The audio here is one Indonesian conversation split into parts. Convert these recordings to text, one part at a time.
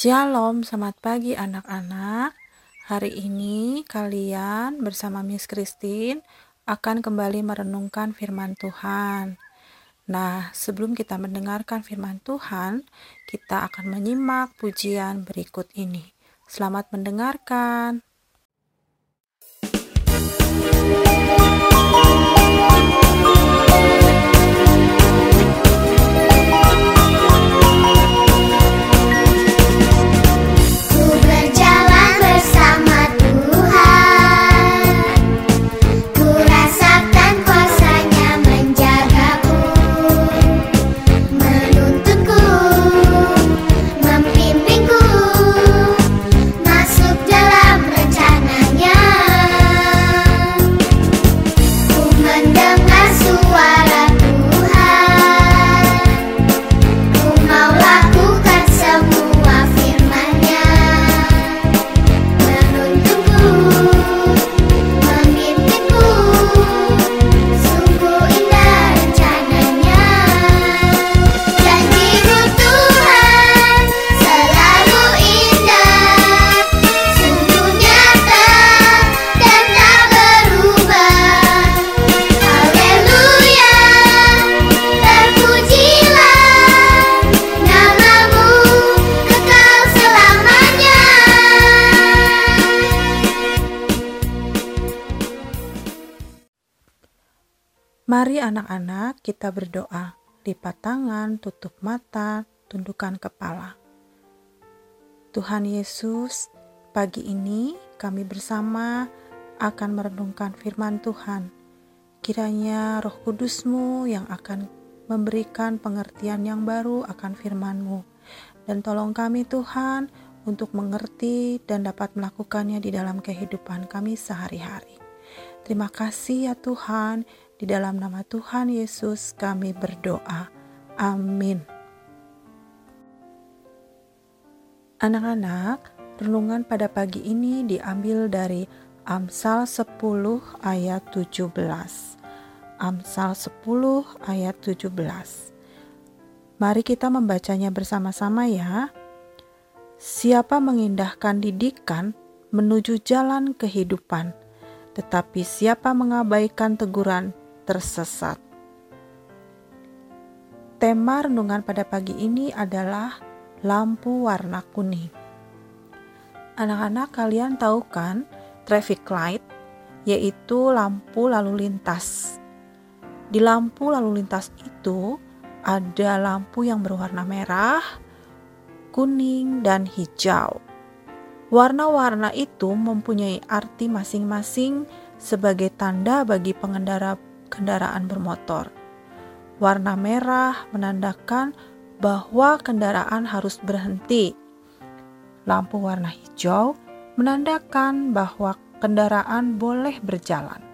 Shalom, selamat pagi anak-anak. Hari ini kalian bersama Miss Christine akan kembali merenungkan firman Tuhan. Nah, sebelum kita mendengarkan firman Tuhan, kita akan menyimak pujian berikut ini. Selamat mendengarkan. Anak-anak kita berdoa. Lipat tangan, tutup mata, tundukkan kepala. Tuhan Yesus, pagi ini kami bersama akan merenungkan firman Tuhan. Kiranya roh kudusmu yang akan memberikan pengertian yang baru akan firman-Mu. Dan tolong kami Tuhan untuk mengerti dan dapat melakukannya di dalam kehidupan kami sehari-hari. Terima kasih ya Tuhan, di dalam nama Tuhan Yesus kami berdoa. Amin. Anak-anak, renungan pada pagi ini diambil dari Amsal 10 ayat 17. Amsal 10 ayat 17. Mari kita membacanya bersama-sama ya. Siapa mengindahkan didikan menuju jalan kehidupan, tetapi siapa mengabaikan teguran tersesat. Tema renungan pada pagi ini adalah lampu warna kuning. Anak-anak kalian tahu kan traffic light yaitu lampu lalu lintas. Di lampu lalu lintas itu ada lampu yang berwarna merah, kuning, dan hijau. Warna-warna itu mempunyai arti masing-masing sebagai tanda bagi pengendara kendaraan bermotor. Warna merah menandakan bahwa kendaraan harus berhenti. Lampu warna hijau menandakan bahwa kendaraan boleh berjalan.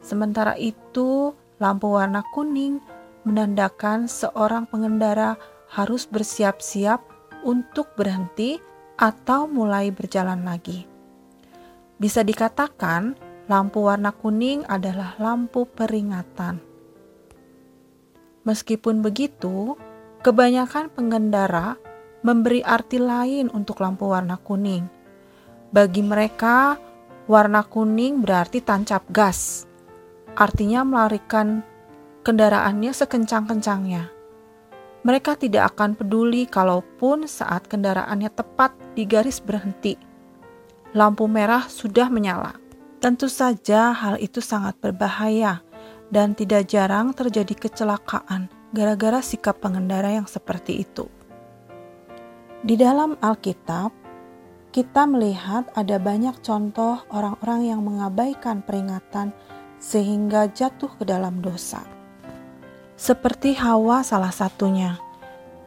Sementara itu, lampu warna kuning menandakan seorang pengendara harus bersiap-siap untuk berhenti atau mulai berjalan lagi. Bisa dikatakan, Lampu warna kuning adalah lampu peringatan. Meskipun begitu, kebanyakan pengendara memberi arti lain untuk lampu warna kuning. Bagi mereka, warna kuning berarti tancap gas, artinya melarikan kendaraannya sekencang-kencangnya. Mereka tidak akan peduli kalaupun saat kendaraannya tepat di garis berhenti. Lampu merah sudah menyala. Tentu saja hal itu sangat berbahaya dan tidak jarang terjadi kecelakaan gara-gara sikap pengendara yang seperti itu. Di dalam Alkitab, kita melihat ada banyak contoh orang-orang yang mengabaikan peringatan sehingga jatuh ke dalam dosa. Seperti Hawa salah satunya.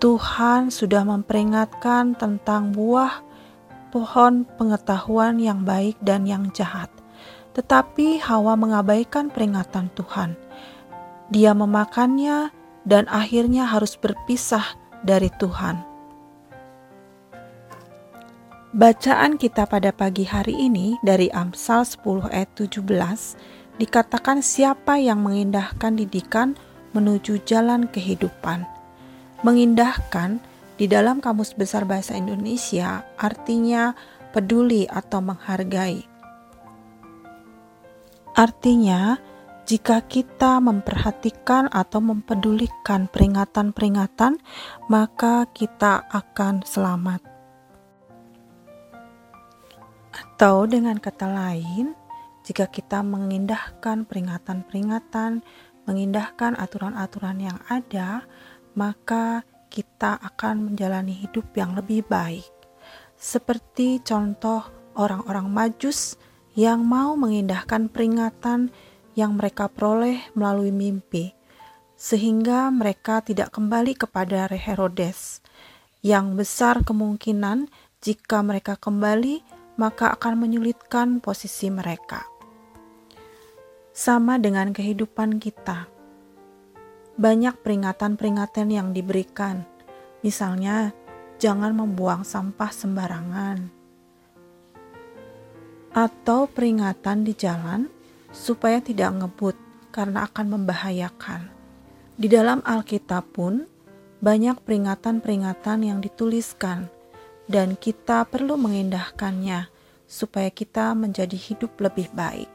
Tuhan sudah memperingatkan tentang buah pohon pengetahuan yang baik dan yang jahat. Tetapi Hawa mengabaikan peringatan Tuhan. Dia memakannya dan akhirnya harus berpisah dari Tuhan. Bacaan kita pada pagi hari ini dari Amsal 10 ayat 17 dikatakan siapa yang mengindahkan didikan menuju jalan kehidupan. Mengindahkan Di dalam Kamus Besar Bahasa Indonesia, artinya peduli atau menghargai. Artinya, jika kita memperhatikan atau mempedulikan peringatan-peringatan, maka kita akan selamat. Atau dengan kata lain, jika kita mengindahkan peringatan-peringatan, mengindahkan aturan-aturan yang ada, maka kita akan menjalani hidup yang lebih baik. Seperti contoh orang-orang Majus yang mau mengindahkan peringatan yang mereka peroleh melalui mimpi, sehingga mereka tidak kembali kepada Herodes. Yang besar kemungkinan jika mereka kembali, maka akan menyulitkan posisi mereka. Sama dengan kehidupan kita banyak peringatan-peringatan yang diberikan. Misalnya, jangan membuang sampah sembarangan. Atau peringatan di jalan supaya tidak ngebut karena akan membahayakan. Di dalam Alkitab pun banyak peringatan-peringatan yang dituliskan dan kita perlu mengindahkannya supaya kita menjadi hidup lebih baik.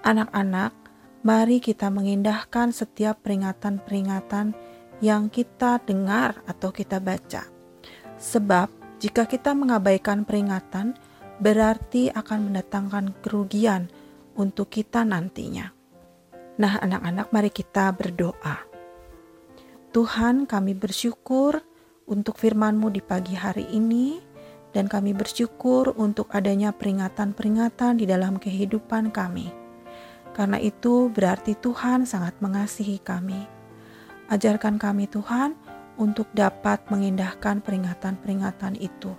Anak-anak, mari kita mengindahkan setiap peringatan-peringatan yang kita dengar atau kita baca. Sebab jika kita mengabaikan peringatan, berarti akan mendatangkan kerugian untuk kita nantinya. Nah, anak-anak, mari kita berdoa. Tuhan, kami bersyukur untuk firman-Mu di pagi hari ini, dan kami bersyukur untuk adanya peringatan-peringatan di dalam kehidupan kami. Karena itu berarti Tuhan sangat mengasihi kami. Ajarkan kami Tuhan untuk dapat mengindahkan peringatan-peringatan itu.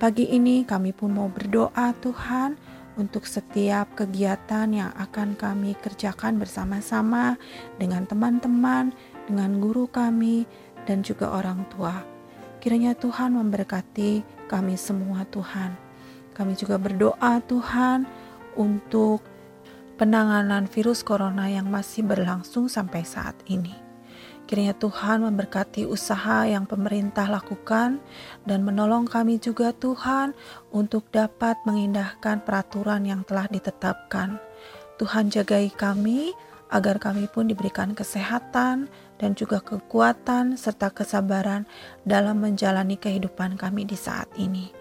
Pagi ini kami pun mau berdoa Tuhan untuk setiap kegiatan yang akan kami kerjakan bersama-sama dengan teman-teman, dengan guru kami, dan juga orang tua. Kiranya Tuhan memberkati kami semua Tuhan. Kami juga berdoa Tuhan untuk penanganan virus corona yang masih berlangsung sampai saat ini. Kiranya Tuhan memberkati usaha yang pemerintah lakukan dan menolong kami juga Tuhan untuk dapat mengindahkan peraturan yang telah ditetapkan. Tuhan jagai kami agar kami pun diberikan kesehatan dan juga kekuatan serta kesabaran dalam menjalani kehidupan kami di saat ini.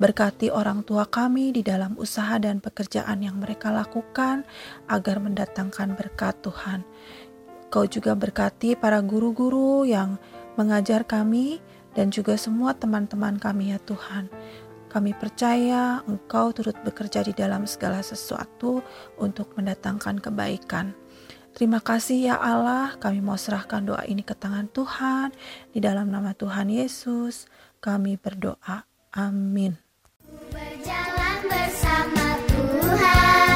Berkati orang tua kami di dalam usaha dan pekerjaan yang mereka lakukan agar mendatangkan berkat Tuhan. Kau juga berkati para guru-guru yang mengajar kami dan juga semua teman-teman kami ya Tuhan. Kami percaya Engkau turut bekerja di dalam segala sesuatu untuk mendatangkan kebaikan. Terima kasih ya Allah, kami mau serahkan doa ini ke tangan Tuhan. Di dalam nama Tuhan Yesus, kami berdoa. Amin. Berjalan bersama Tuhan.